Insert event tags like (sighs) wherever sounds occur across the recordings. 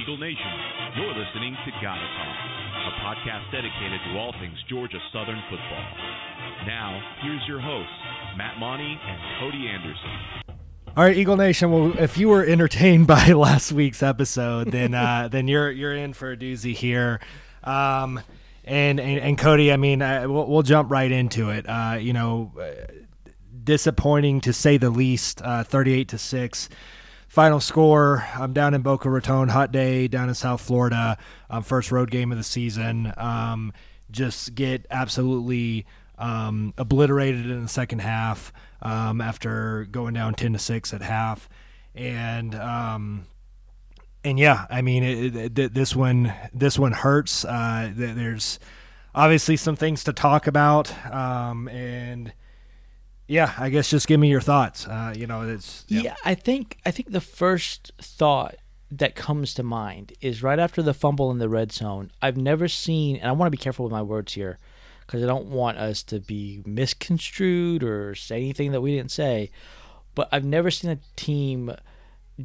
Eagle Nation. You're listening to Gotta Talk, a podcast dedicated to all things Georgia Southern football. Now, here's your hosts, Matt Monty and Cody Anderson. All right, Eagle Nation. Well, if you were entertained (laughs) by last week's episode, then uh, (laughs) then you're you're in for a doozy here. Um, and, and, and Cody, I mean, uh, we'll, we'll, jump right into it. Uh, you know, disappointing to say the least. Uh, Thirty-eight to six. Final score. I'm down in Boca Raton, hot day down in South Florida. Um, first road game of the season. Um, just get absolutely um, obliterated in the second half um, after going down ten to six at half, and um, and yeah, I mean it, it, this one this one hurts. Uh, there's obviously some things to talk about, um, and yeah, I guess just give me your thoughts. Uh, you know, it's yeah. yeah. I think I think the first thought that comes to mind is right after the fumble in the red zone. I've never seen, and I want to be careful with my words here because I don't want us to be misconstrued or say anything that we didn't say. But I've never seen a team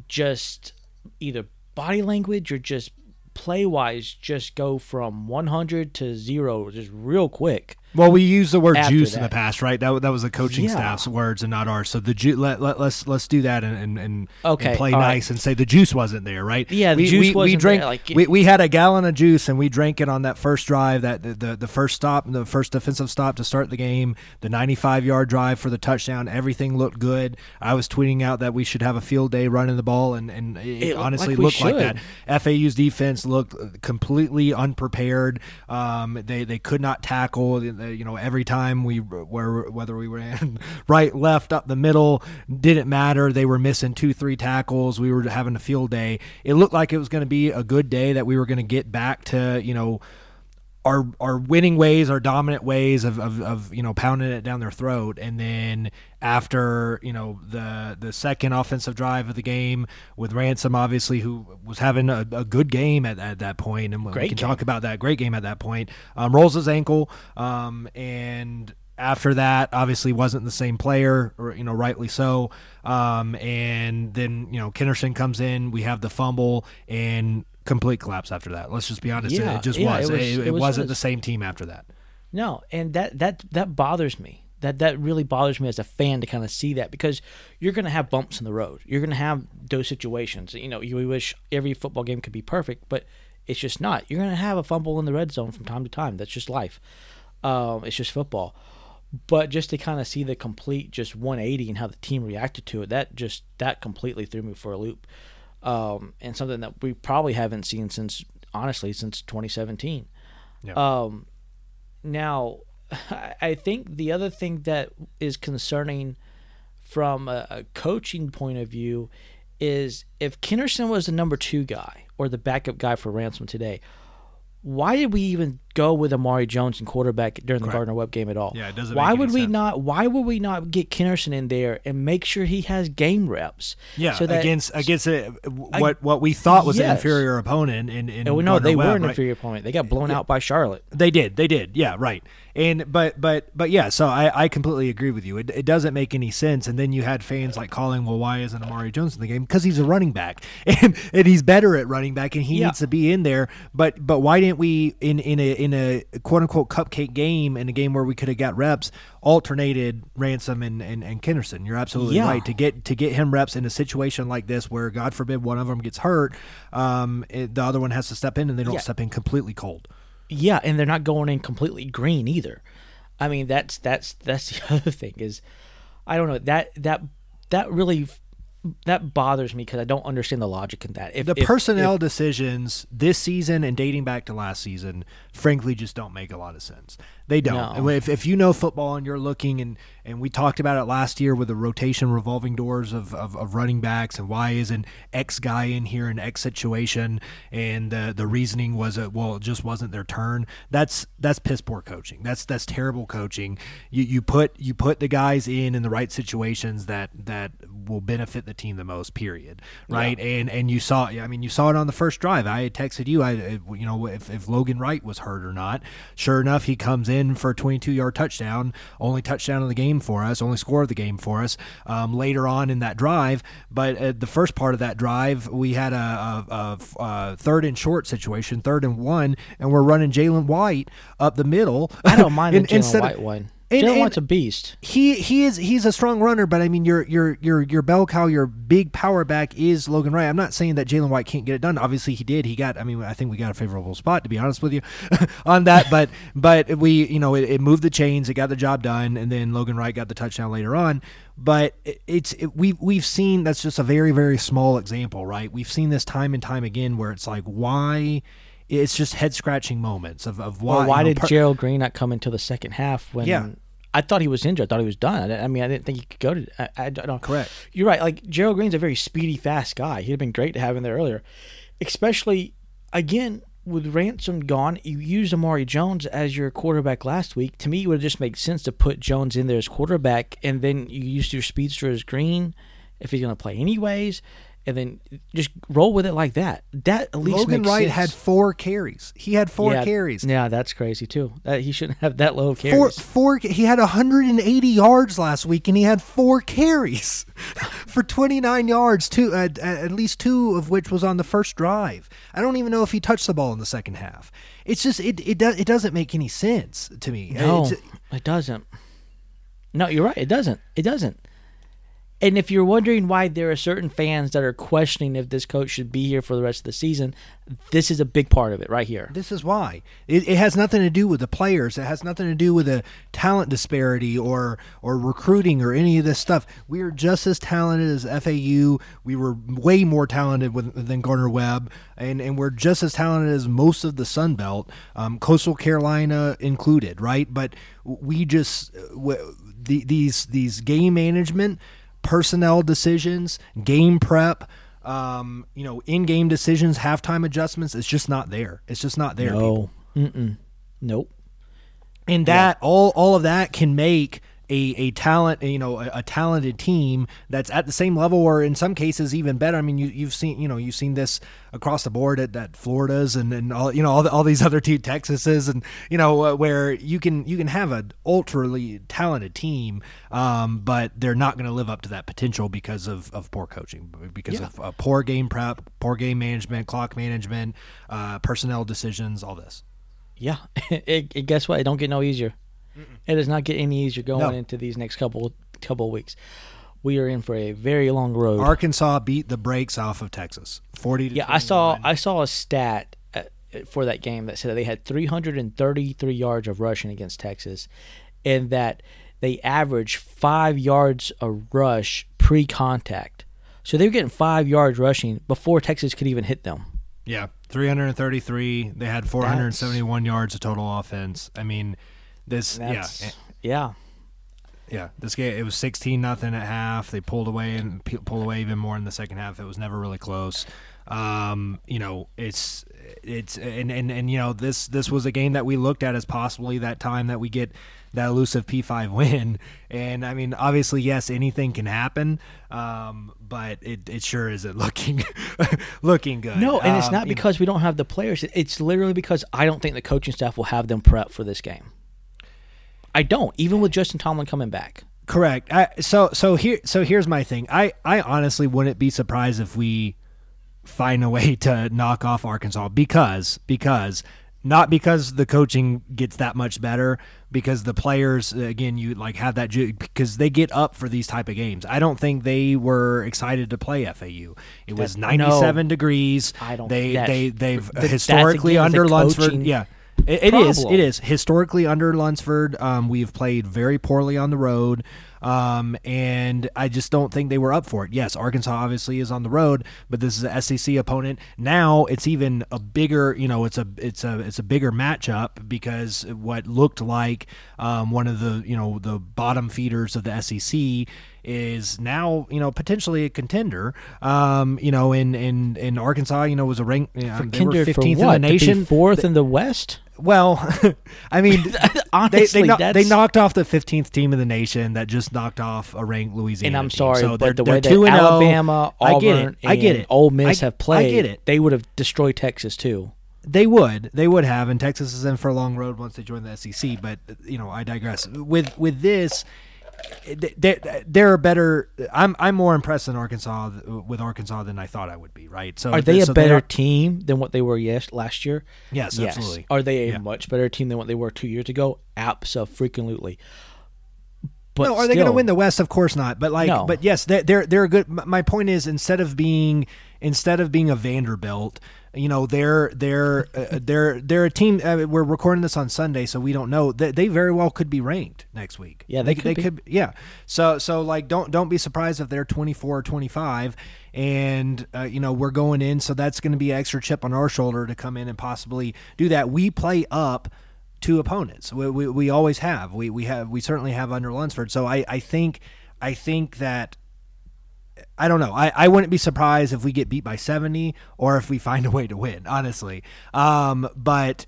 just either body language or just play wise just go from 100 to zero just real quick. Well, we use the word juice that. in the past, right? That, that was the coaching yeah. staff's words and not ours. So the ju- let, let, let's let's do that and and, okay, and play nice right. and say the juice wasn't there, right? Yeah, the we, juice we, wasn't we drank, there. Like, we, we had a gallon of juice and we drank it on that first drive, that the, the, the first stop, the first defensive stop to start the game, the 95 yard drive for the touchdown. Everything looked good. I was tweeting out that we should have a field day running the ball, and and it, it honestly looked like, looked like that. FAU's defense looked completely unprepared. Um, they they could not tackle. Uh, you know, every time time we were whether we ran right, left, up the middle didn't matter. They were missing two, three tackles. We were having a field day. It looked like it was going to be a good day that we were going to get back to you know our our winning ways, our dominant ways of, of, of, you know pounding it down their throat, and then after you know the the second offensive drive of the game with Ransom, obviously who was having a, a good game at, at that point, and great we can game. talk about that great game at that point. Um, rolls his ankle, um, and after that obviously wasn't the same player or you know rightly so um, and then you know Kennerson comes in we have the fumble and complete collapse after that. Let's just be honest. Yeah, it just yeah, was. It, was, it, it was, wasn't the same team after that. No, and that that that bothers me. That that really bothers me as a fan to kind of see that because you're going to have bumps in the road. You're going to have those situations. You know, you wish every football game could be perfect, but it's just not. You're going to have a fumble in the red zone from time to time. That's just life. Um, it's just football. But just to kind of see the complete just 180 and how the team reacted to it, that just that completely threw me for a loop um, and something that we probably haven't seen since honestly since 2017. Yeah. Um, now, I think the other thing that is concerning from a, a coaching point of view is if Kennerson was the number two guy or the backup guy for Ransom today, why did we even go with Amari Jones and quarterback during the Gardner Webb game at all? Yeah, it doesn't. Why would we sense. not? Why would we not get Kennerson in there and make sure he has game reps? Yeah, so that, against against a, what what we thought was yes. an inferior opponent in in. Oh, no, they Webb, were an right? inferior opponent. They got blown out by Charlotte. They did. They did. Yeah, right. And but but but yeah, so I, I completely agree with you. It, it doesn't make any sense. And then you had fans like calling, well, why isn't Amari Jones in the game? Because he's a running back, (laughs) and and he's better at running back, and he yeah. needs to be in there. But but why didn't we in in a in a quote unquote cupcake game in a game where we could have got reps alternated Ransom and and, and Kennerson? You're absolutely yeah. right to get to get him reps in a situation like this where God forbid one of them gets hurt, um, it, the other one has to step in and they don't yeah. step in completely cold. Yeah, and they're not going in completely green either. I mean, that's that's that's (laughs) the other thing is, I don't know that that that really that bothers me because I don't understand the logic in that. If the if, personnel if, decisions this season and dating back to last season, frankly, just don't make a lot of sense. They don't. No. If, if you know football and you're looking and and we talked about it last year with the rotation revolving doors of, of, of running backs and why is an X guy in here in X situation and uh, the reasoning was that well it just wasn't their turn. That's that's piss poor coaching. That's that's terrible coaching. You you put you put the guys in in the right situations that that will benefit the team the most. Period. Right. Yeah. And and you saw I mean you saw it on the first drive. I texted you I you know if, if Logan Wright was hurt or not. Sure enough he comes in in for a 22 yard touchdown, only touchdown of the game for us, only score of the game for us um, later on in that drive. But at the first part of that drive, we had a, a, a, a third and short situation, third and one, and we're running Jalen White up the middle. I don't mind (laughs) the Jalen instead of- White one. And- Jalen White's a beast. he he is he's a strong runner, but I mean your your your your bell cow, your big power back is Logan Wright. I'm not saying that Jalen White can't get it done. Obviously he did. He got. I mean I think we got a favorable spot to be honest with you (laughs) on that. But (laughs) but we you know it, it moved the chains. It got the job done, and then Logan Wright got the touchdown later on. But it, it's it, we've we've seen that's just a very very small example, right? We've seen this time and time again where it's like why. It's just head scratching moments of, of why. Well, why you know, did per- Gerald Green not come until the second half when Yeah. I thought he was injured. I thought he was done. I, I mean, I didn't think he could go to. I, I don't. Correct. You're right. Like Gerald Green's a very speedy, fast guy. He'd have been great to have in there earlier, especially again with Ransom gone. You used Amari Jones as your quarterback last week. To me, it would have just made sense to put Jones in there as quarterback, and then you used your speedster as Green if he's going to play anyways. And then just roll with it like that. That at least Logan Wright sense. had four carries. He had four yeah, carries. Yeah, that's crazy too. That he shouldn't have that low of Four, carries. four. He had 180 yards last week, and he had four carries (laughs) for 29 yards. Two, uh, at, at least two of which was on the first drive. I don't even know if he touched the ball in the second half. It's just it it does it doesn't make any sense to me. No, It's- it doesn't. No, you're right. It doesn't. It doesn't. And if you're wondering why there are certain fans that are questioning if this coach should be here for the rest of the season, this is a big part of it right here. This is why it, it has nothing to do with the players. It has nothing to do with a talent disparity or or recruiting or any of this stuff. We are just as talented as FAU. We were way more talented with, than Gardner Webb, and and we're just as talented as most of the Sun Belt, um, Coastal Carolina included, right? But we just w- the, these these game management, personnel decisions, game prep um, you know, in-game decisions, halftime adjustments. It's just not there. It's just not there. people. No. Mm-mm. Nope. And that all all of that can make a, a talent you know a, a talented team that's at the same level or in some cases even better. I mean you you've seen you know you've seen this across the board at, at Florida's and, and all you know all, the, all these (laughs) other two Texases and you know uh, where you can you can have an ultra talented team um, but they're not going to live up to that potential because of, of poor coaching because Yeah. of uh, poor game prep poor game management clock management uh, personnel decisions all this Yeah. (laughs) it, it, guess what? It don't get no easier. It does not get any easier going No. into these next couple couple weeks. We are in for a very long road. Arkansas beat the brakes off of Texas, forty. To Yeah, I saw I saw a stat uh, for that game that said that they had 333 yards of rushing against Texas, and that they averaged five yards a rush pre-contact. So they were getting five yards rushing before Texas could even hit them. yeah, three hundred and thirty-three. They had four hundred and seventy-one yards of total offense. I mean, this yeah, yeah, yeah. This game it was sixteen nothing at half. They pulled away and pe- pulled away even more in the second half. It was never really close. Um, you know, it's it's and, and and you know this this was a game that we looked at as possibly that time that we get that elusive P5 (laughs) win. And I mean, obviously, yes, anything can happen, um, but it, it sure isn't (laughs) looking looking good. No, and it's Um, not because we don't have the players. It's literally because I don't think the coaching staff will have them prep for this game. I don't, even with Justin Tomlin coming back. Correct. I, so so here so here's my thing. I I honestly wouldn't be surprised if we find a way (laughs) to knock off Arkansas because because not because the coaching gets that much better because the players again you like have that ju- because they get up for these type of games. I don't think they were excited to play FAU. It was That- 97 degrees. I don't- they they they've historically under Lunsford. Yeah. It, it is. It is historically under Lunsford. Um, we've played very poorly on the road, um, and I just don't think they were up for it. Yes, Arkansas obviously is on the road, but this is a SEC opponent. Now it's even a bigger. You know, it's a it's a it's a bigger matchup because what looked like um, one of the you know the bottom feeders of the SEC is now you know potentially a contender. Um, you know, in in in Arkansas, you know, was a rank. You know, they were for 15th what? in the nation. fourth in the West. Well, (laughs) I mean, (laughs) they Honestly, they, kno- that's, they knocked off the 15th team in the nation that just knocked off a ranked Louisiana. And I'm team. sorry, so they're, but the way that 2 and 0. Alabama, Auburn, I get it. I get it. Ole Miss I- have played, I get it. they would have destroyed Texas too. They would, they would have, and Texas is in for a long road once they join the SEC. But you know, I digress. With with this, they're, they're better. I'm I'm more impressed than Arkansas with Arkansas than I thought I would be. Right? So Are they a so better are- team than what they were yes last year? Yes, absolutely. Are they a Yeah. much better team than what they were two years ago? Absolutely. But no, are they going to win the West? Of course not. But like, No. but yes, they're they're they're a good. My point is, instead of being instead of being a Vanderbilt, you know, they're they're uh, they're they're a team. Uh, we're recording this on Sunday, so we don't know. They, they very well could be ranked next week. Yeah, they could be. Yeah. So so like, don't don't be surprised if they're twenty four or twenty five. And uh, you know we're going in, so that's going to be an extra chip on our shoulder to come in and possibly do that. We play up to opponents. We, we, we always have. We, we have we certainly have under Lunsford. So I, I think I think that I don't know. I, I wouldn't be surprised if we get beat by 70 or if we find a way to win, honestly. Um, but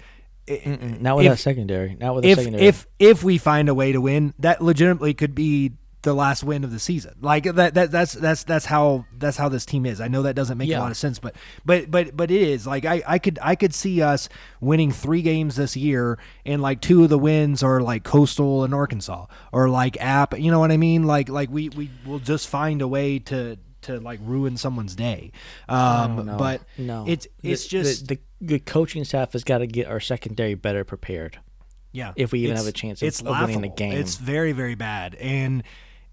Mm, Not with if- that secondary. Not with the if secondary. if if we find a way to win, that legitimately could be the last win of the season. Like that, that that's that's that's how that's how this team is. I know that doesn't make a lot of sense, but but but but it is. Like I I could I could see us winning 3 games this year and like two of the wins are like Coastal and Arkansas or like App, you know what I mean? Like like we we will just find a way to to like ruin someone's day. Um but no, it's it's The- just the, the, the coaching staff has got to get our secondary better prepared. Yeah, if we even have a chance of- it's of winning the game. It's very very bad, and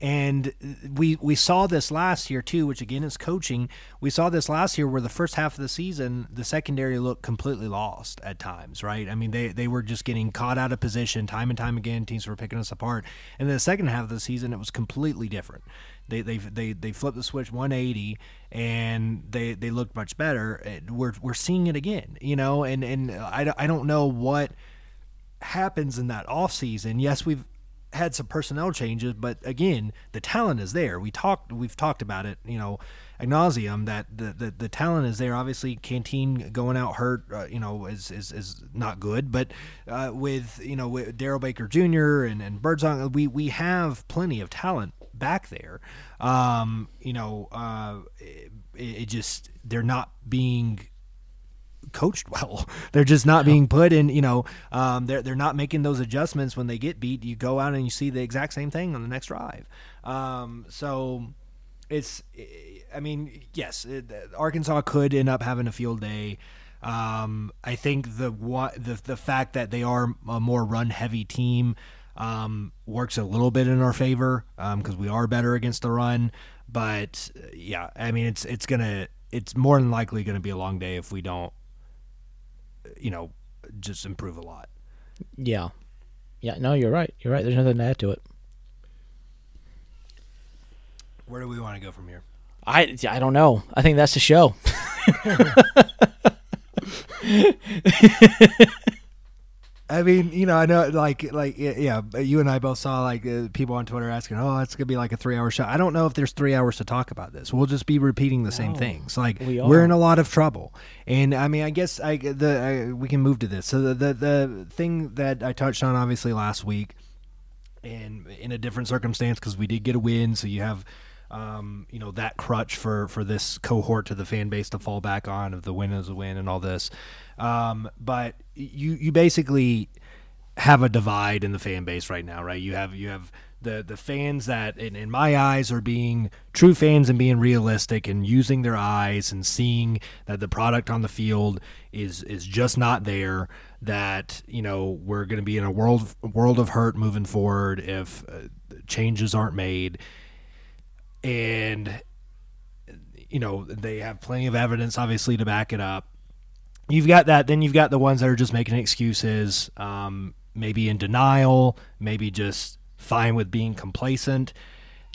and we we saw this last year too, which again is coaching. We saw this last year where the first half of the season the secondary looked completely lost at times. Right? I mean they they were just getting caught out of position time and time again. Teams were picking us apart, and then the second half of the season it was completely different. They they they they flipped the switch 180 and they they looked much better. Uh, we're we're seeing it again, you know, and and I, I don't know what happens in that off season. Yes, we've had some personnel changes, but again, the talent is there. We talked, we've talked about it, you know, ad nauseum that the, the, the talent is there. Obviously, Canteen going out hurt, uh, you know, is, is, is not good. But uh, with you know with Daryl Baker Jr. and and Birdsong, we we have plenty of talent back there. Um, you know, uh, it, it just they're not being coached (laughs) well. They're just not being put in. You know, um, they're they're not making those adjustments when they get beat. You go out and you see the exact same thing on the next drive. Um, so it's, I mean, yes, it, Arkansas could end up having a field day. Um, I think the the the fact that they are a more run heavy team um, works a little bit in our favor because we are better against the run. But uh, yeah, I mean, it's it's gonna it's more than likely going to be a long day if we don't you know, just improve a lot. Yeah, yeah. No, you're right. You're right. There's nothing to add to it. Where do we want to go from here? I I don't know. I think that's the show. (laughs) (laughs) I mean, you know, I know, like, like, yeah, you and I both saw like uh, people on Twitter asking, "Oh, it's gonna be like a three-hour show." I don't know if there's three hours to talk about this. We'll just be repeating the same things. Like, we we're are. in a lot of trouble, and I mean, I guess I the I, we can move to this. So the, the the thing that I touched on obviously last week, and in a different circumstance because we did get a win, so you have. Um, you know that crutch for for this cohort to the fan base to fall back on of the win is a win and all this, um, but you you basically have a divide in the fan base right now, right? You have you have the the fans that in, in my eyes are being true fans and being realistic and using their eyes and seeing that the product on the field is is just not there that you know we're going to be in a world world of hurt moving forward if uh, changes aren't made and you know they have plenty of evidence obviously to back it up you've got that then you've got the ones that are just making excuses um, maybe in denial maybe just fine with being complacent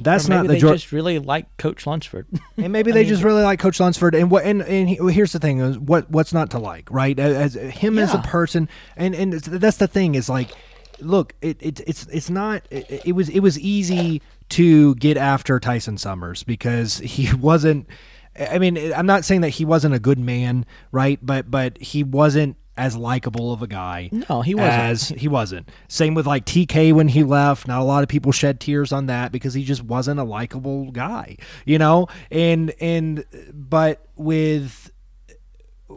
that's not the they jo- just really like Coach Lunsford. (laughs) and maybe they just really like Coach Lunsford. And what and, and he, here's the thing: is what what's not to like, right? As, as him as a person, and and that's the thing is like, look, it, it it's it's not. It, it was it was easy to get after Tyson Summers because he (laughs) wasn't. I mean, I'm not saying that he wasn't a good man, right? But but he wasn't as likable of a guy. No, he wasn't. As he wasn't. Same with like TK when he left. Not a lot of people shed tears on that because he just wasn't a likable guy, you know. And and but with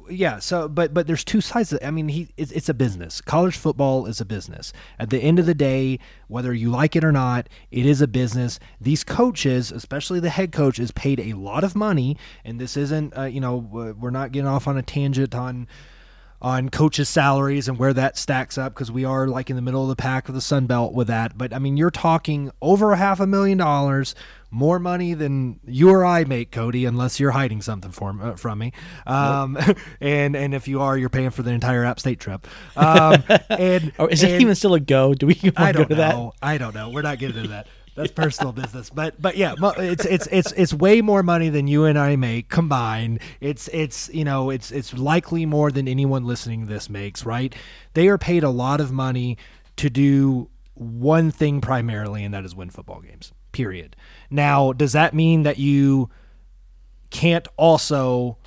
yeah. So, but but there's two sides. I mean, he it's, it's a business. College football is a business. At the end of the day, whether you like it or not, it is a business. These coaches, especially the head coach, is paid a lot of money, and this isn't. Uh, you know, we're not getting off on a tangent on on coaches' salaries and where that stacks up because we are like in the middle of the pack of the Sun Belt with that. But I mean, you're talking over a half a million dollars, more money than you or I make, Cody, unless you're hiding something from uh, from me. Um, nope. (laughs) and and if you are, you're paying for the entire App State trip. (laughs) Um, and oh, is it even still a go? Do we (laughs) go to know. that? I don't know. We're not getting into that that's personal business. But but yeah, it's it's it's it's way more money than you and I make combined. It's it's you know it's it's likely more than anyone listening to this makes. Right? They are paid a lot of money to do one thing primarily, and that is win football games. Period. Now, does that mean that you can't also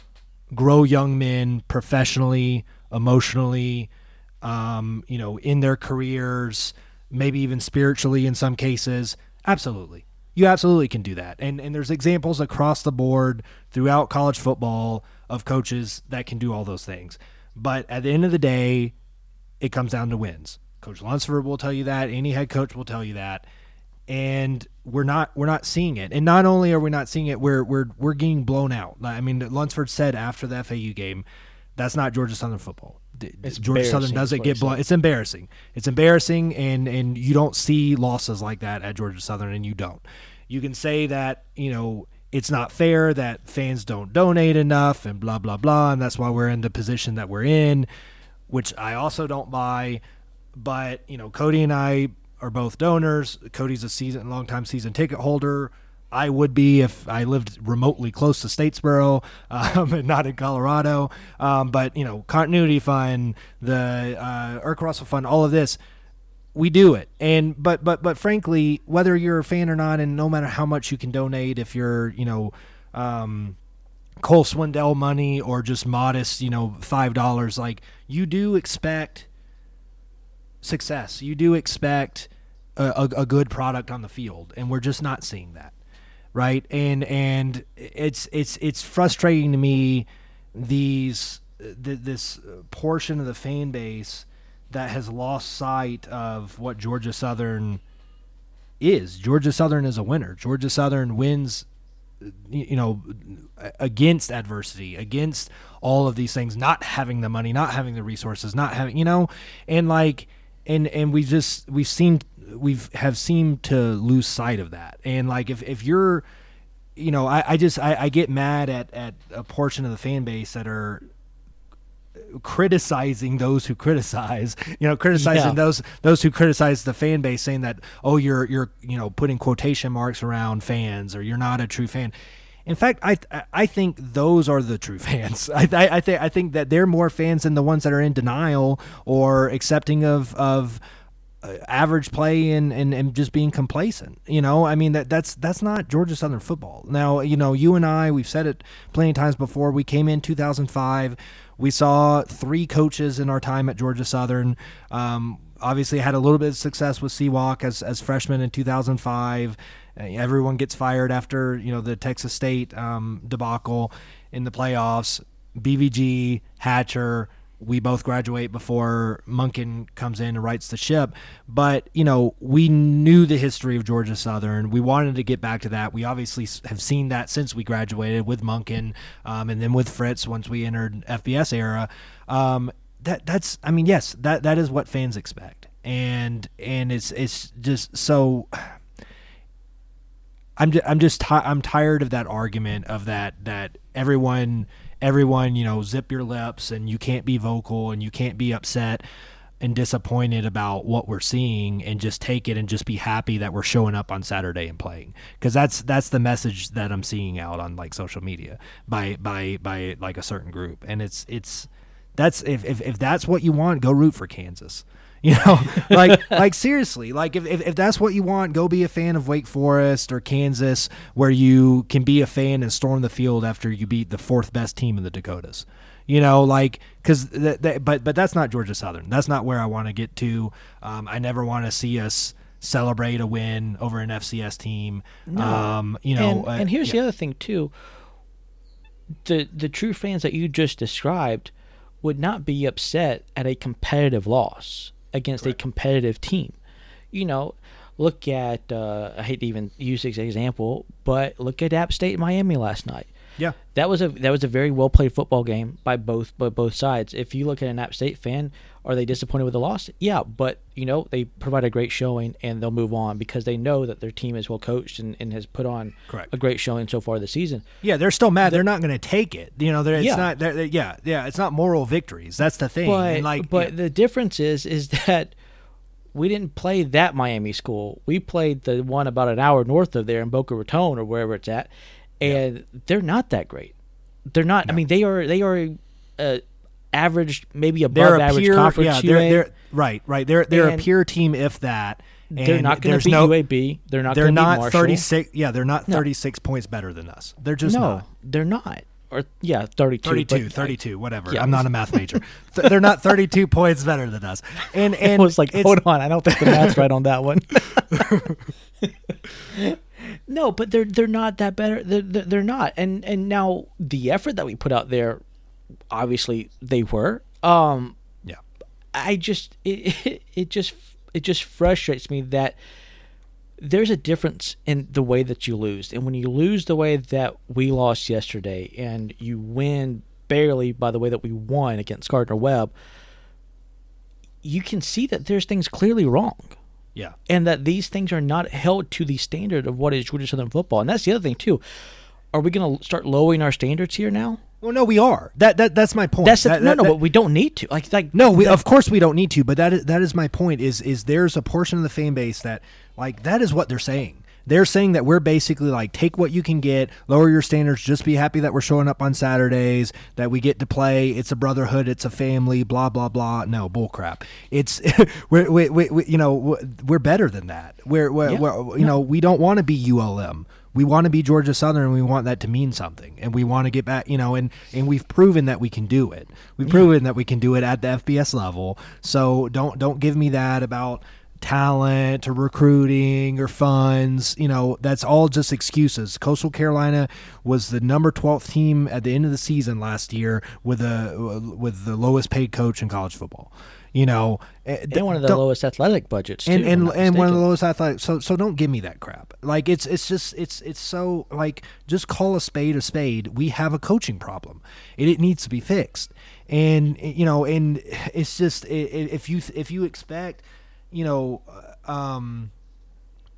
grow young men professionally, emotionally, um, you know, in their careers? maybe even spiritually in some cases. Absolutely. You absolutely can do that. And and there's examples across the board throughout college football of coaches that can do all those things. But at the end of the day, it comes down to wins. Coach Lunsford will tell you that, any head coach will tell you that. And we're not we're not seeing it. And not only are we not seeing it, we're we're we're getting blown out. I mean, Lunsford said after the FAU game, that's not Georgia Southern football. It's Georgia Southern doesn't get blown. It's embarrassing. It's embarrassing, and and you don't see losses like that at Georgia Southern, and you don't. You can say that you know it's not fair that fans don't donate enough, and blah blah blah, and that's why we're in the position that we're in, which I also don't buy. But you know, Cody and I are both donors. Cody's a season, long time season ticket holder. I would be if I lived remotely close to Statesboro um, (laughs) and not in Colorado. Um, but you know, continuity fund, the uh, Erk Russell fund, all of this, we do it. And but but but frankly, whether you're a fan or not, and no matter how much you can donate, if you're you know. Um, Cole Swindell money or just modest, you know, five dollars. Like you do expect success. You do expect a, a, a, good product on the field, and we're just not seeing that right? And and it's it's it's frustrating to me these th- this portion of the fan base that has lost sight of what Georgia Southern is. Georgia Southern is a winner. Georgia Southern wins you know against adversity against all of these things not having the money not having the resources not having you know and like and and we just we've seen we've have seemed to lose sight of that. And like if if you're you know, I, I just I, I get mad at, at a portion of the fan base that are criticizing those who criticize (laughs) you know criticizing yeah. those those who criticize the fan base saying that oh you're you're you know putting quotation marks around fans or you're not a true fan in fact i i think those are the true (laughs) fans i i, I think i think that they're more fans than the ones that are in denial or accepting of of uh, average play and, and, and just being complacent. You know, I mean that that's that's not Georgia Southern football. Now, you know, you and I, we've said it plenty of times before. We came in 2005. We saw three coaches in our time at Georgia Southern. Um, obviously, had a little bit of success with Sewak as as freshmen in 2005. Everyone gets fired after you know the Texas State um, debacle in the playoffs. BVG, Hatcher, we both graduate before Monken comes in and writes the ship. But, you know, we knew the history of Georgia Southern. We wanted to get back to that. We obviously have seen that since we graduated with Monken um, and then with Fritz once we entered FBS era. Um, that that's I mean, yes, that that is what fans expect. And and it's it's just so I'm just, I'm just t- I'm tired of that argument of that that everyone everyone, you know, zip your lips and you can't be vocal and you can't be upset and disappointed about what we're seeing and just take it and just be happy that we're showing up on Saturday and playing. Because that's that's the message that I'm seeing out on like social media by by by like a certain group. And it's it's that's if if, if that's what you want go root for Kansas you know, (laughs) like like seriously, like if, if, if that's what you want, go be a fan of Wake Forest or Kansas, where you can be a fan and storm the field after you beat the fourth best team in the Dakotas. You know, like because th- th- but but that's not Georgia Southern. That's not where I want to get to. Um, I never want to see us celebrate a win over an FCS team. No. Um, you know, and, uh, and here's yeah. the other thing too the the true fans that you just described would not be upset at a competitive loss against a competitive team. You know, look at uh, I hate to even use this example, but look at App State Miami last night. Yeah. That was a that was a very well played football game by both by both sides. If you look at an App State fan, are they disappointed with the loss? Yeah, but you know they provide a great showing and they'll move on because they know that their team is well coached and, and has put on Correct. a great showing so far this season. Yeah, they're still mad. They're not going to take it. You know, they're, it's Yeah. not. They're, they're- yeah, yeah, it's not moral victories. That's the thing. But And, like, but yeah, the difference is is (laughs) that we didn't play that Miami school. We played the one about an hour north of there in Boca Raton or wherever it's at, and they're not that great. They're not. I mean, they are they are uh, average, maybe above they're average pure. conference. Yeah, they're, they're right, right. They're they're a And- pure team, if that. They're not going to beat no, UAB. They're not. They're not thirty six. Yeah, they're not No. thirty six points better than us. They're just No, not. they're not. Or yeah, 32. 32, but 32, whatever. yeah, I'm not a math (laughs) major. Th- they're not 32 (laughs) points better than us. And and was like, hold on, I don't think the math's right on that one. (laughs) no, but they're they're not that better. They're they're not. And and now the effort that we put out there, obviously they were. Um, yeah. I just it, it it just it just frustrates me that there's a difference in the way that you lose, and when you lose the way that we lost yesterday, and you win barely by the way that we won against Gardner Webb, you can see that there's things clearly wrong Yeah. and that these things are not held to the standard of what is Georgia Southern football. And that's the other thing too. Are we going to start lowering our standards here now? Well, no, we are. That that that's my point. That's the, That- no, that- no, that- but we don't need to. Like, like No, we, of course we don't need to, but that is, that is my point. Is is there's a portion of the fan base that like that is what they're saying. They're saying that we're basically like take what you can get, lower your standards, just be happy that we're showing up on Saturdays, that we get to play. It's a brotherhood, it's a family, blah blah blah. No bullcrap. It's (laughs) we're we, we, we, you know we're better than that. We're, we're, Yeah. we're you know we don't want to be ULM. We want to be Georgia Southern, and we want that to mean something, and we want to get back, you know, and and we've proven that we can do it. We've proven that we can do it at the FBS level. So don't don't give me that about talent or recruiting or funds. You know, that's all just excuses. Coastal Carolina was the number 12th team at the end of the season last year with a with the lowest paid coach in college football. You know, eh, and one of the lowest athletic budgets too. and and, and one of the lowest athletic. So so don't give me that crap. Like it's it's just it's it's so like just call a spade a spade. We have a coaching problem, and it needs to be fixed. And you know, and it's just if you if you expect, you know, uh, um,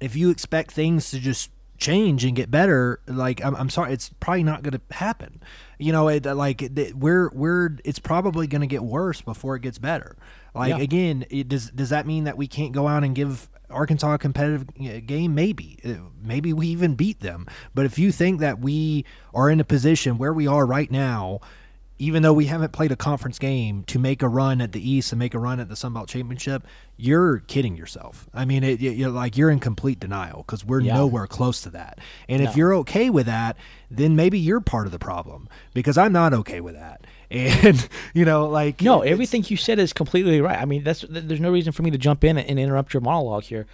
if you expect things to just change and get better, like I'm, I'm sorry, it's probably not going to happen. You know, it, like it, we're we're it's probably going to get worse before it gets better. Like Yeah. again, it, does does that mean that we can't go out and give Arkansas a competitive uh, game? Maybe, Uh, maybe we even beat them. But if you think that we are in a position where we are right now, even though we haven't played a conference game to make a run at the East and make a run at the Sun Belt Championship, you're kidding yourself. I mean, it, you're like you're in complete denial because we're Yeah. nowhere close to that. And if you're okay with that, then maybe you're part of the problem because I'm not okay with that. (laughs) And you know, like No, everything you said is completely right. I mean, that's there's no reason for me to jump in and interrupt your monologue here.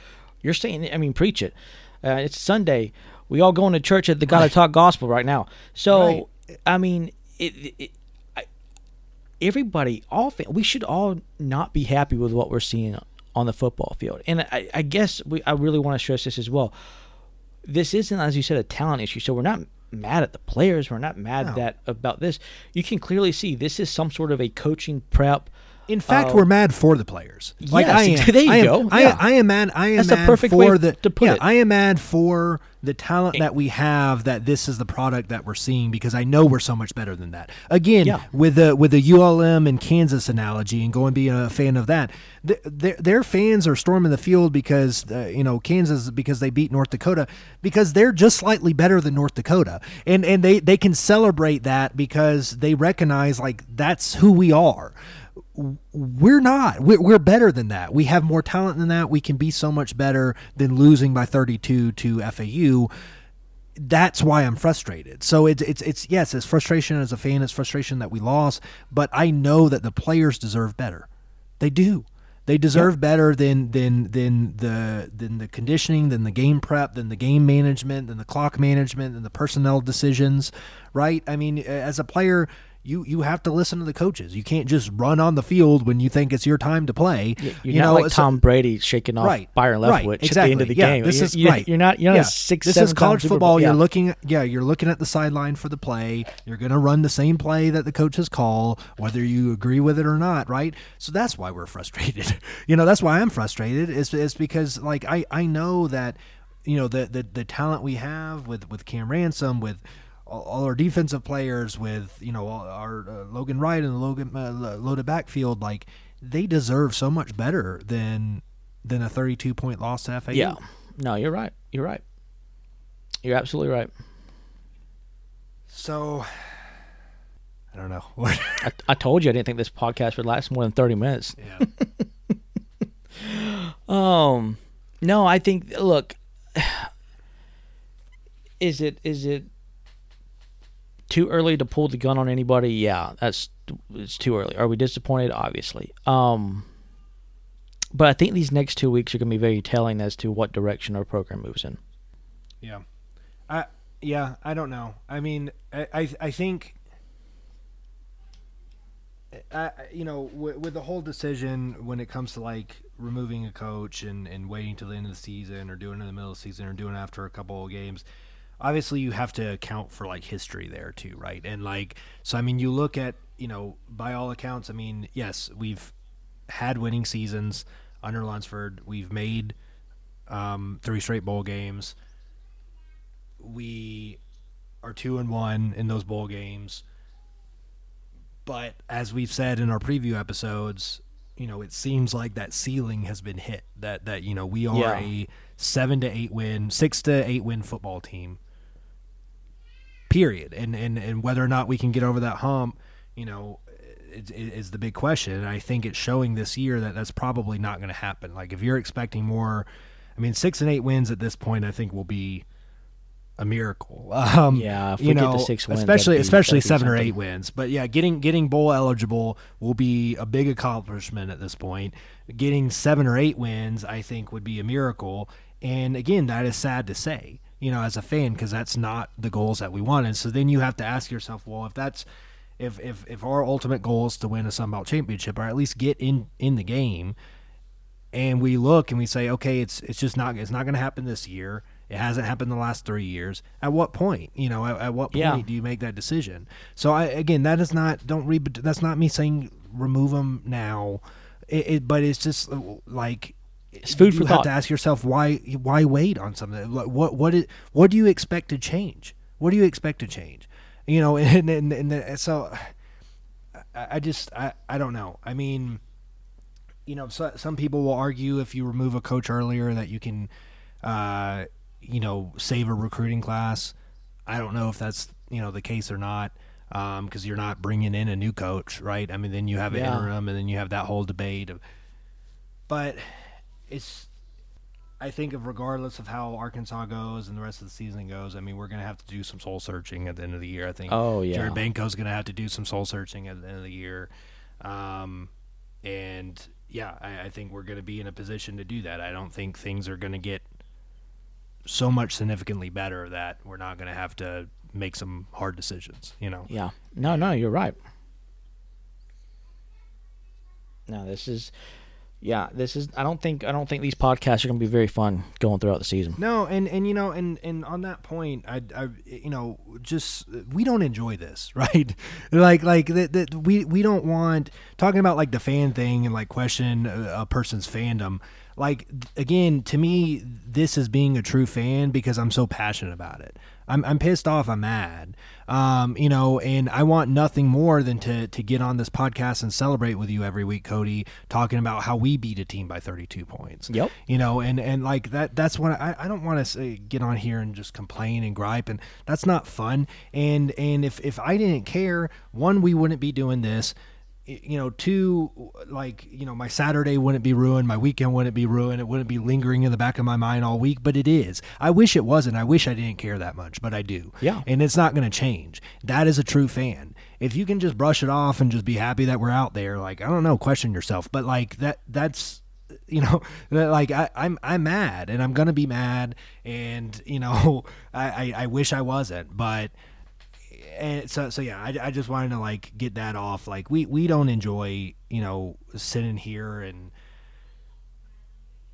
You're saying, I mean, preach it. Uh, it's Sunday. We all going to church at the Gotta (laughs) Talk Gospel right now. So, Right. I mean, it, it, everybody, all we should all not be happy with what we're seeing on the football field. And I, I guess we, I really want to stress this as well. This isn't, as you said, a talent issue. So we're not mad at the players. We're not mad No. that about this. You can clearly see this is some sort of a coaching prep. In fact, Uh, we're mad for the players. Like yes, I am. there you I am, go, I, yeah. I am mad. I am That's the mad perfect for the to put yeah, it. I am mad for the talent that we have. That this is the product that we're seeing because I know we're so much better than that. Again, Yeah. with the with the ULM and Kansas analogy, and going being a fan of that, th- their their fans are storming the field because uh, you know Kansas because they beat North Dakota because they're just slightly better than North Dakota, and and they they can celebrate that because they recognize like that's who we are we're not. We're, we're better than that. We have more talent than that. We can be so much better than losing by 32 to FAU. That's why I'm frustrated. So it's it's it's yes, it's frustration as a fan. It's frustration that we lost, but I know that the players deserve better. They do. They deserve better than than than the than the conditioning, than the game prep, than the game management, than the clock management, than the personnel decisions, right? I mean, as a player, you you have to listen to the coaches. You can't just run on the field when you think it's your time to play. You're you not know, like so- Tom Brady shaking off right, Byron right, Leftwich exactly. at the end of the yeah, game. This you're, is you're, right. You're not. You're yeah. six. This is college football. Bowl- You're yeah. looking. Yeah, you're looking at the sideline for the play. You're going to run the same play that the coaches call, whether you agree with it or not. Right. So that's why we're (laughs) frustrated. you know, that's why I'm frustrated. Is is because like I I know that you know the the the talent we have with with Cam Ransom with all, our defensive players with you know all our uh, Logan Wright and the Logan uh, lo- loaded backfield like they deserve so much better than than a 32 point loss to FAU. Yeah. No, you're right. You're right. You're absolutely right. So I don't know. (laughs) I, I told you I didn't think this podcast would last more than 30 minutes. yeah. (laughs) Um, no, I think. Look, (sighs) is it is it too early to pull the gun on anybody? Yeah, that's it's too early. Are we disappointed? Obviously. Um, but I think these next two weeks are going to be very telling as to what direction our program moves in. Yeah. I yeah, I don't know. I mean, I I, I think I, you know, with, with the whole decision when it comes to like removing a coach and, and waiting till the end of the season or doing it in the middle of the season or doing after a couple of games, obviously you have to account for like history there too, right? And like, so I mean, you look at, you know, by all accounts, I mean, yes, we've had winning seasons under Lunsford. We've made um, three straight bowl games. We are two and one in those bowl games. But as we've said in our preview episodes, you know, it seems like that ceiling has been hit. That that you know we are Yeah. a seven to eight win, six to eight win football team. Period. And and and whether or not we can get over that hump, you know, is, is the big question. And I think it's showing this year that that's probably not going to happen. Like if you're expecting more, I mean, six and eight wins at this point, I think will be a miracle. (laughs) Um, Yeah, if you we get know, wins, especially be- especially seven or eight wins. But yeah, getting getting bowl eligible will be a big accomplishment at this point. Getting seven or eight wins, I think, would be a miracle. And again, that is sad to say, you know, as a fan, because that's not the goals that we wanted. So then you have to ask yourself, well, if that's if if if our ultimate goal is to win a Sun Belt championship or at least get in in the game, and we look and we say, okay, it's it's just not it's not going to happen this year. It hasn't happened the last three years. At what point, you know, at, at what point Yeah. do you make that decision? So I again, that is not don't read. That's not me saying remove them now. It, it but it's just like It's food you for have thought. to ask yourself why why wait on something? Like, What what it, what do you expect to change? What do you expect to change? You know, (laughs) and and, and, and so I, I just I, I don't know. I mean, you know, so, some people will argue if you remove a coach earlier that you can, uh, you know, save a recruiting class. I don't know if that's you know the case or not because you're not bringing in a new coach, right? I mean, then you have an Yeah. interim, and then you have that whole debate. Of, but it's I think of regardless of how Arkansas goes and the rest of the season goes, I mean, we're going to have to do some soul searching at the end of the year. I think Oh, yeah. Jared Benko's going to have to do some soul searching at the end of the year. Um, and yeah, I, I think we're going to be in a position to do that. I don't think things are going to get so much significantly better that we're not going to have to make some hard decisions, you know? Yeah. No, no, you're right. No, this is yeah, this is I don't think I don't think these podcasts are going to be very fun going throughout the season. No, and and you know, and and on that point, I, I you know, just we don't enjoy this, (laughs) right? like like that we we don't want talking about like the fan thing and like question a, a person's fandom. Like again, to me, this is being a true fan because I'm so passionate about it. I'm I'm pissed off. I'm mad. Um, you know, and I want nothing more than to to get on this podcast and celebrate with you every week, Cody, talking about how we beat a team by 32 points Yep. you know and and like that that's what i, I don't want to get on here and just complain and gripe and that's not fun and and if if i didn't care one we wouldn't be doing this you know two like you know my saturday wouldn't be ruined my weekend wouldn't be ruined it wouldn't be lingering in the back of my mind all week but it is i wish it wasn't i wish i didn't care that much but i do Yeah. and it's not going to change that is a true fan if you can just brush it off and just be happy that we're out there, like I don't know, question yourself. But like that that's you know (laughs) like I, I'm I'm mad and I'm gonna be mad and you know (laughs) I, I, I wish I wasn't but and so so yeah I, I just wanted to like get that off. Like we we don't enjoy you know sitting here and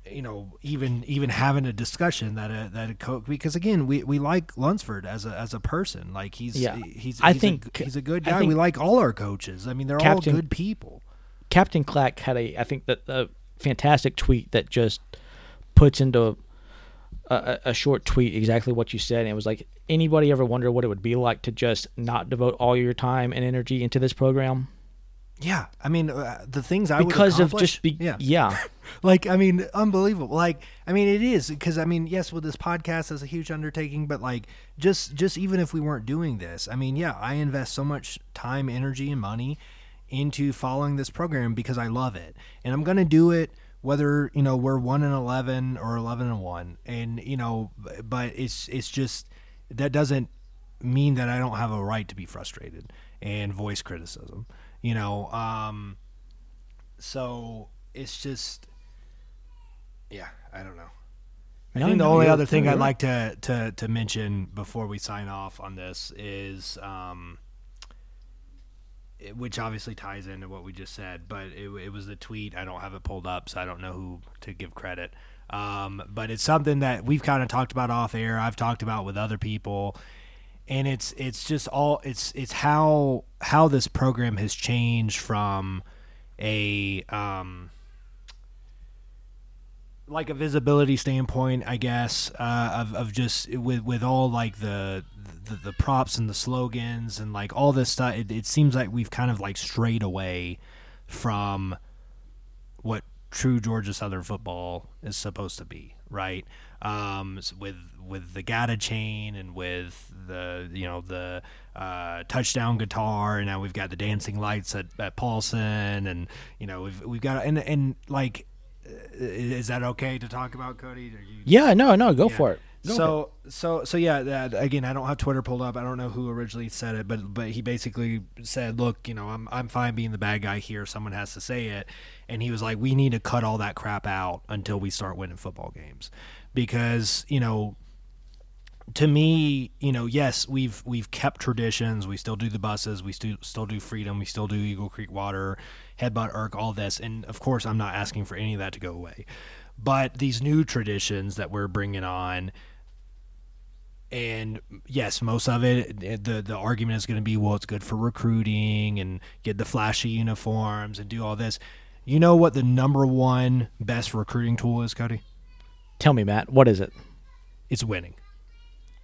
you know even even having a discussion that a that a coach because again we, we like Lunsford as a as a person. Like he's Yeah. he's, I he's think- a, he's a good guy. we like all our coaches. I mean they're Captain- all good people. Captain Clack had a, I think that a fantastic tweet that just puts into a, short tweet exactly what you said. And it was like, anybody ever wonder what it would be like to just not devote all your time and energy into this program? Yeah I mean uh, the things I would because of just be, yeah. yeah, (laughs) like i mean unbelievable. Like i mean it is because i mean yes with this podcast is a huge undertaking but like just just even if we weren't doing this i mean yeah i invest so much time energy and money into following this program because i love it. And i'm gonna do it whether you know we're 1 and 11 or 11 and 1 and you know but it's it's just that doesn't mean that i don't have a right to be frustrated and voice criticism you know um so it's just yeah i don't know. I No, think the no, only other thing i'd like to, to to mention before we sign off on this is um which obviously ties into what we just said but it, it was the tweet. I don't have it pulled up so i don't know who to give credit. Um, but it's something that we've kind of talked about off air i've talked about with other people and it's it's just all it's it's how how this program has changed from a um like a visibility standpoint, I guess, uh, of, of just with with all like the, the the props and the slogans and like all this stuff. It, it seems like we've kind of like strayed away from what true Georgia Southern football is supposed to be, right? Um, with with the Gata chain and with the you know the uh, touchdown guitar, and now we've got the dancing lights at, at Paulson, and you know we've we've got and and like, is that okay to talk about Cody? Are you, yeah. No, no, go yeah. for it. Go for it. So so so yeah. That, again, I don't have Twitter pulled up. I don't know who originally said it, but but he basically said, "Look, you know, I'm I'm fine being the bad guy here. Someone has to say it." And he was like, "We need to cut all that crap out until we start winning football games, because you know." To me, you know, yes, we've we've kept traditions. We still do the buses. We still still do freedom. We still do Eagle Creek Water, Headbutt Erk, all this. And of course, I'm not asking for any of that to go away. But these new traditions that we're bringing on, and yes, most of it, the the argument is going to be, well, it's good for recruiting and get the flashy uniforms and do all this. You know what the number one best recruiting tool is, Cody? Tell me, Matt, what is it? It's winning.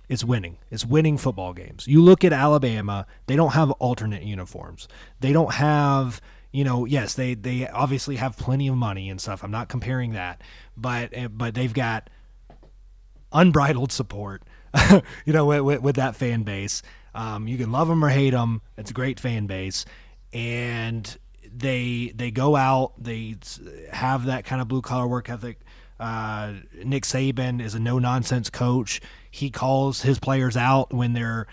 It's winning. It's winning football games. You look at Alabama; they don't have alternate uniforms. They don't have, you know, yes, they they obviously have plenty of money and stuff. I'm not comparing that, but eh, but they've got unbridled support, (laughs) you know, with, with, with that fan base. Um, you can love them or hate them. It's a great fan base, and they they go out. They have that kind of blue collar work ethic. Uh, Nick Saban is a no nonsense coach. He calls his players out when they're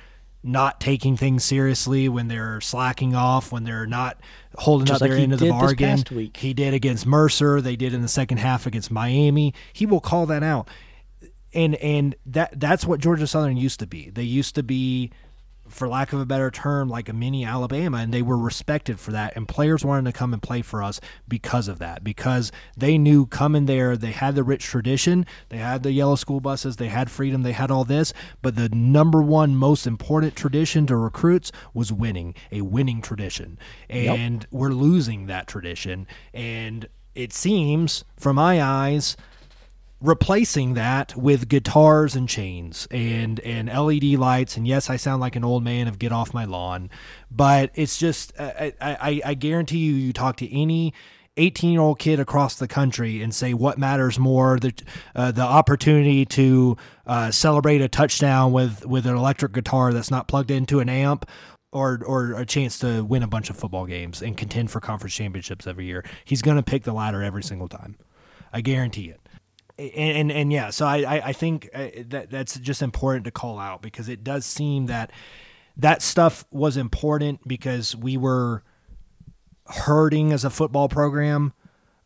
not taking things seriously, when they're slacking off, when they're not holding Just up like their end of the bargain. He did against Mercer. They did in the second half against Miami. He will call that out and and that that's what Georgia Southern used to be. They used to be, for lack of a better term, like a mini Alabama, and they were respected for that. And players wanted to come and play for us because of that, because they knew coming there, they had the rich tradition, they had the yellow school buses, they had freedom, they had all this. But the number one most important tradition to recruits was winning, a winning tradition, and we're losing that tradition. And it seems, from my eyes replacing that with guitars and chains and and LED lights. And yes I sound like an old man of get off my lawn but it's just I I, I guarantee you you talk to any 18 year old kid across the country and say what matters more the uh, the opportunity to uh, celebrate a touchdown with with an electric guitar that's not plugged into an amp or or a chance to win a bunch of football games and contend for conference championships every year. He's going to pick the latter every single time. I guarantee it and and, and yeah, so I I, think uh, that that's just important to call out because it does seem that that stuff was important because we were hurting as a football program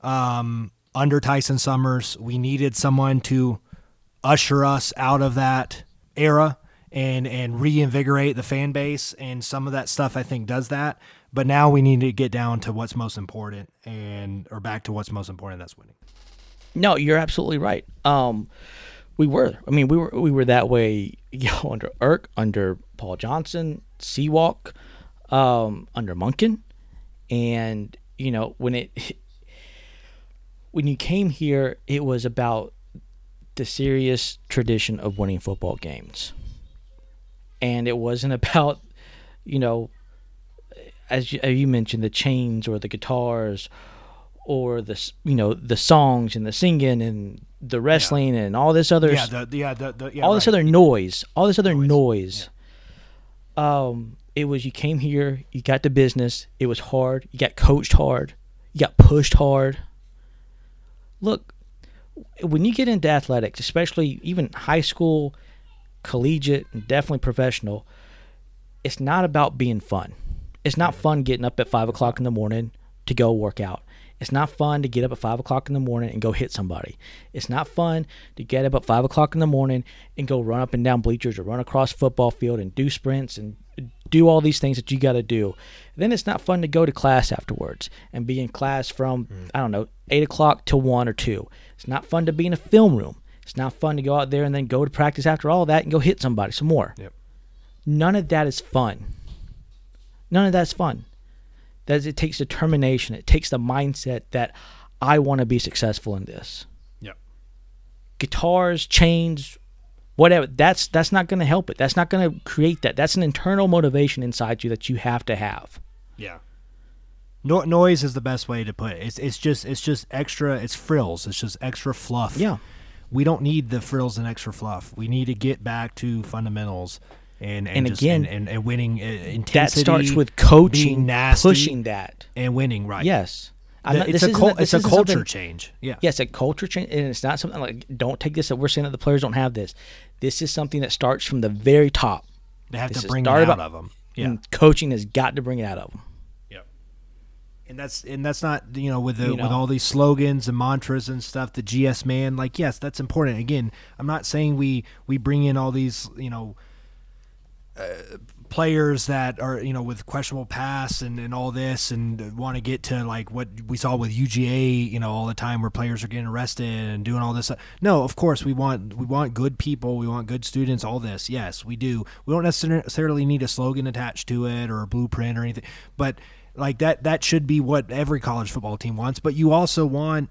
um, under Tyson Summers. We needed someone to usher us out of that era and and reinvigorate the fan base and some of that stuff I think does that. But now we need to get down to what's most important and or back to what's most important. That's winning. No, you're absolutely right. Um, we were. I mean, we were we were that way. (laughs) You know, under Erk, under Paul Johnson, Sewak, um, under Monken, and you know when it (laughs) when you came here, it was about the serious tradition of winning football games, and it wasn't (laughs) about you know as you, as you mentioned the chains or the guitars or the you know the songs and the singing and the wrestling and all this other Yeah, the, yeah, the, the, yeah, all this other noise, all this other noise. Um, it was you came here, you got the business. It was hard. You got coached hard. You got pushed hard. Look, when you get into athletics, especially even high school, collegiate, and definitely professional, it's not about being fun. It's not fun getting up at five o'clock in the morning to go work out. It's not fun to get up at five o'clock in the morning and go hit somebody. It's not fun to get up at five o'clock in the morning and go run up and down bleachers or run across football field and do sprints and do all these things that you got to do. Then it's not fun to go to class afterwards and be in class from mm. I don't know eight o'clock to one or two. It's not fun to be in a film room. It's not fun to go out there and then go to practice after all that and go hit somebody some more. Yep. None of that is fun. None of that's fun. That it takes determination. It takes the mindset that I want to be successful in this. Yeah. Guitars, chains, whatever. That's that's not going to help it. That's not going to create that. That's an internal motivation inside you that you have to have. Yeah. No, noise is the best way to put it. It's it's just it's just extra. It's frills. It's just extra fluff. Yeah. We don't need the frills and extra fluff. We need to get back to fundamentals and and, And just, again, and, and, winning uh, That starts with coaching, nasty, pushing that. and winning. Right. Yes. The- not- it's a isn't- it's a culture change. Yeah. Yes, a culture change, and it's not something like don't take this that we're saying that the players don't have this. This is something that starts from the very top. They have This to bring it out of them. Yeah. And coaching has got to bring it out of them. Yep. And that's and that's not you know with the You with all these slogans and mantras and stuff. The GS man, like yes, that's important. Again, I'm not saying we we bring in all these you know Uh, players that are you know with questionable past and, and all this and want to get to like what we saw with UGA you know all the time where players are getting arrested and doing all this uh, no of course we want we want good people. We want good students all this. Yes we do. We don't necessarily need a slogan attached to it or a blueprint or anything but like that that should be what every college football team wants but you also want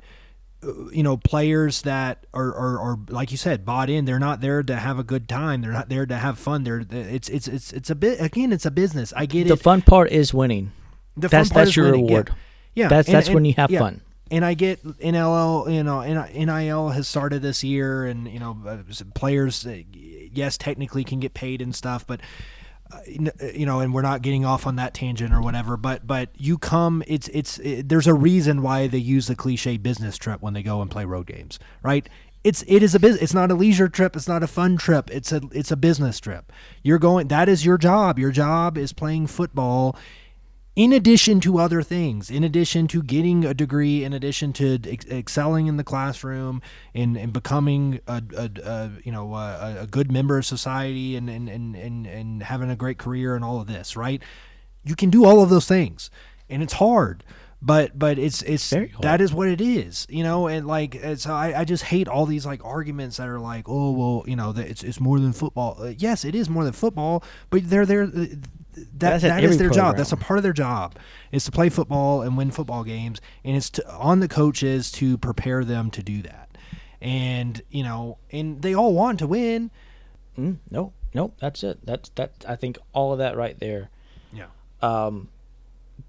you know players that are, are, are like you said bought in they're not there to have a good time they're not there to have fun they're it's it's it's it's a bit again it's a business i get The it the fun part is winning. the that's- fun part that's is your winning, reward. yeah, That's- and- that's when you have yeah. fun. and i get NIL you know nil has started this year and you know uh, players uh, yes technically can get paid and stuff but Uh, you know and we're not getting off on that tangent or whatever but but you come it's it's it, there's a reason why they use the cliche business trip when they go and play road games right? It's it is a business it's not a leisure trip it's not a fun trip it's a it's a business trip. You're going that is your job. Your job is playing football in addition to other things, in addition to getting a degree, in addition to ex- excelling in the classroom and, and becoming a, a, a you know a, a good member of society and, and, and, and, and having a great career and all of this, right? You can do all of those things, and it's hard. But but it's it's that is what it is, you know, and like it's I, I just hate all these like arguments that are like oh well you know that it's it's more than football. Uh, yes, it is more than football, but they're there. That, That's that is their job. That's a part of their job is to play football and win football games, and it's to, on the coaches to prepare them to do that. And you know, and they all want to win. Mm, no, no, that's it. That's that. I think all of that right there Yeah. um,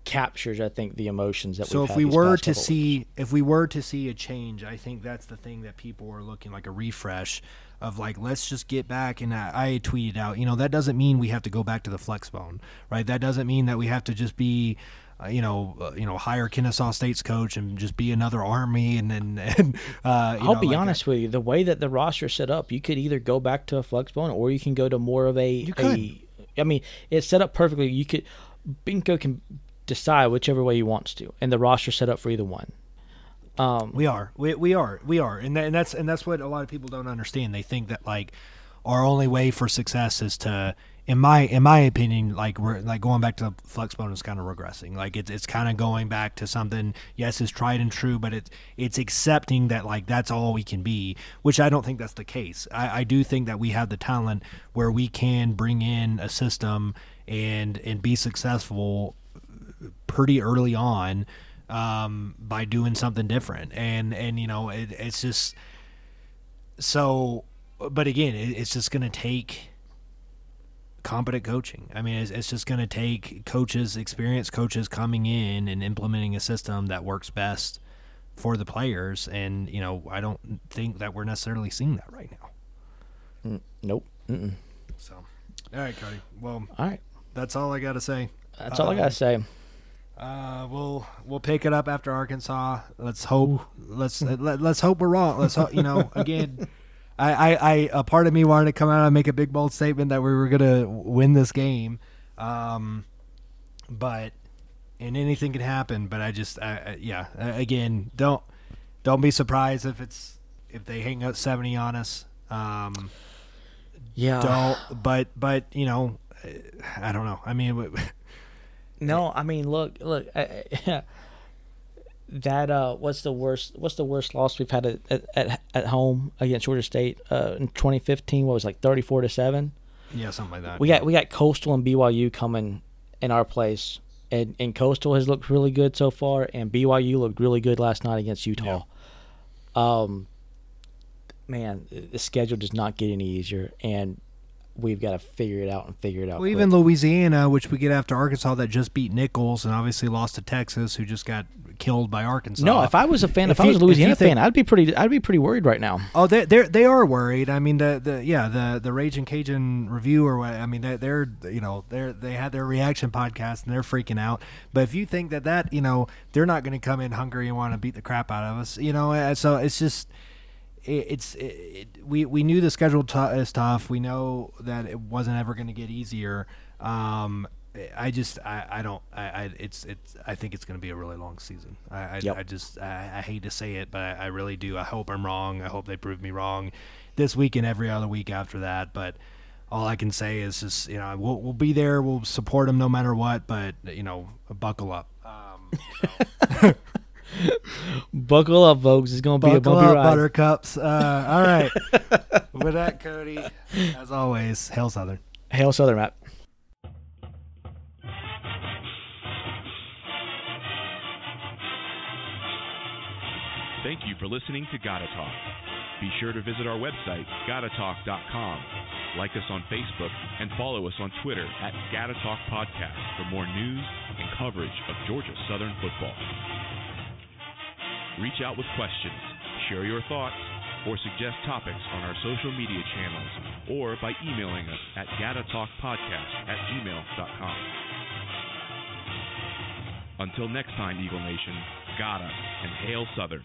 captures, I think, the emotions that. So if we were to see, if we were to see a change, I think that's the thing that people are looking like a refresh of like, let's just get back. And I, I tweeted out, you know, that doesn't mean we have to go back to the flex bone, right? That doesn't mean that we have to just be. Uh, you know, uh, you know, hire Kennesaw State's coach and just be another Army, and then, (laughs) and, uh, you I'll know, be like honest with you. The way that the roster set up, you could either go back to a flex bone, or you can go to more of a you could. a I mean, it's set up perfectly. You could Benko can decide whichever way he wants to, and the roster set up for either one. Um, We are. We, we are. We are. And, that, and that's and that's what a lot of people don't understand. They think that like our only way for success is to in my in my opinion like we're like going back to the flex bonus kind of regressing. Like it's it's kind of going back to something yes is tried and true, but it's it's accepting that like that's all we can be, which I don't think that's the case. I, I do think that we have the talent where we can bring in a system and and be successful pretty early on um, by doing something different, and and you know it, it's just so. But again, it, it's just going to take competent coaching. I mean, it's, it's just going to take coaches, experienced coaches, coming in and implementing a system that works best for the players. And you know, I don't think that we're necessarily seeing that right now. mm, nope. Mm-mm. So, all right, Cody. Well, All right, that's all I got to say. that's all I gotta say. Uh, we'll we'll pick it up after Arkansas. Let's hope. Let's let, let's hope we're wrong. Let's hope, you know (laughs) again. I, I, I a part of me wanted to come out and make a big bold statement that we were gonna win this game, um, but and anything can happen. But I just I, I, yeah uh, again don't don't be surprised if it's if they hang out seventy on us. Um, Yeah. don't but but you know I don't know. I mean. No, I mean, look, look. I, (laughs) I- that uh, what's the worst? What's the worst loss we've had at at, at, home against Georgia State uh, in 2015? What was it, like 34 to seven? Yeah, something like that. We got we got Coastal and BYU coming in our place, and and Coastal has looked really good so far, and BYU looked really good last night against Utah. Um, man, the schedule does not get any easier, and we've got to figure it out and figure it out. Well, quick. even Louisiana, which we get after Arkansas, that just beat Nicholls and obviously lost to Texas, who just got killed by Arkansas. no, if I was a fan, if, If I was a Louisiana think- fan, I'd be pretty, I'd be pretty worried right now. oh, they they they are worried. I mean, the the yeah the the Raging Cajun review or what? I mean, they, they're you know they're they had their reaction podcast and they're freaking out. But if you think that that you know they're not going to come in hungry and want to beat the crap out of us, you know, uh, so it's just. It- It's it, it, we we knew the schedule t- is tough. We know that it wasn't ever going to get easier. Um, I just I, I don't I, I it's it's I think it's going to be a really long season. I I, Yep. I just I, I hate to say it, but I, I really do. I hope I'm wrong. I hope they prove me wrong this week and every other week after that. But all I can say is just you know we'll we'll be there. We'll support them no matter what. But you know buckle up. Um, (laughs) Buckle up, folks. It's gonna be a bumpy up, ride. buttercups. Uh, all right. (laughs) With that, Cody, as always, hail Southern. Hail Southern, Matt. Thank you for listening to Gotta Talk. Be sure to visit our website, gottatalk.com. Like us on Facebook and follow us on Twitter at Gotta Talk Podcast for more news and coverage of Georgia Southern football. Reach out with questions, share your thoughts, or suggest topics on our social media channels or by emailing us at GattaTalkPodcast at gmail.com. Until next time, Eagle Nation, Gata and Hail Southern.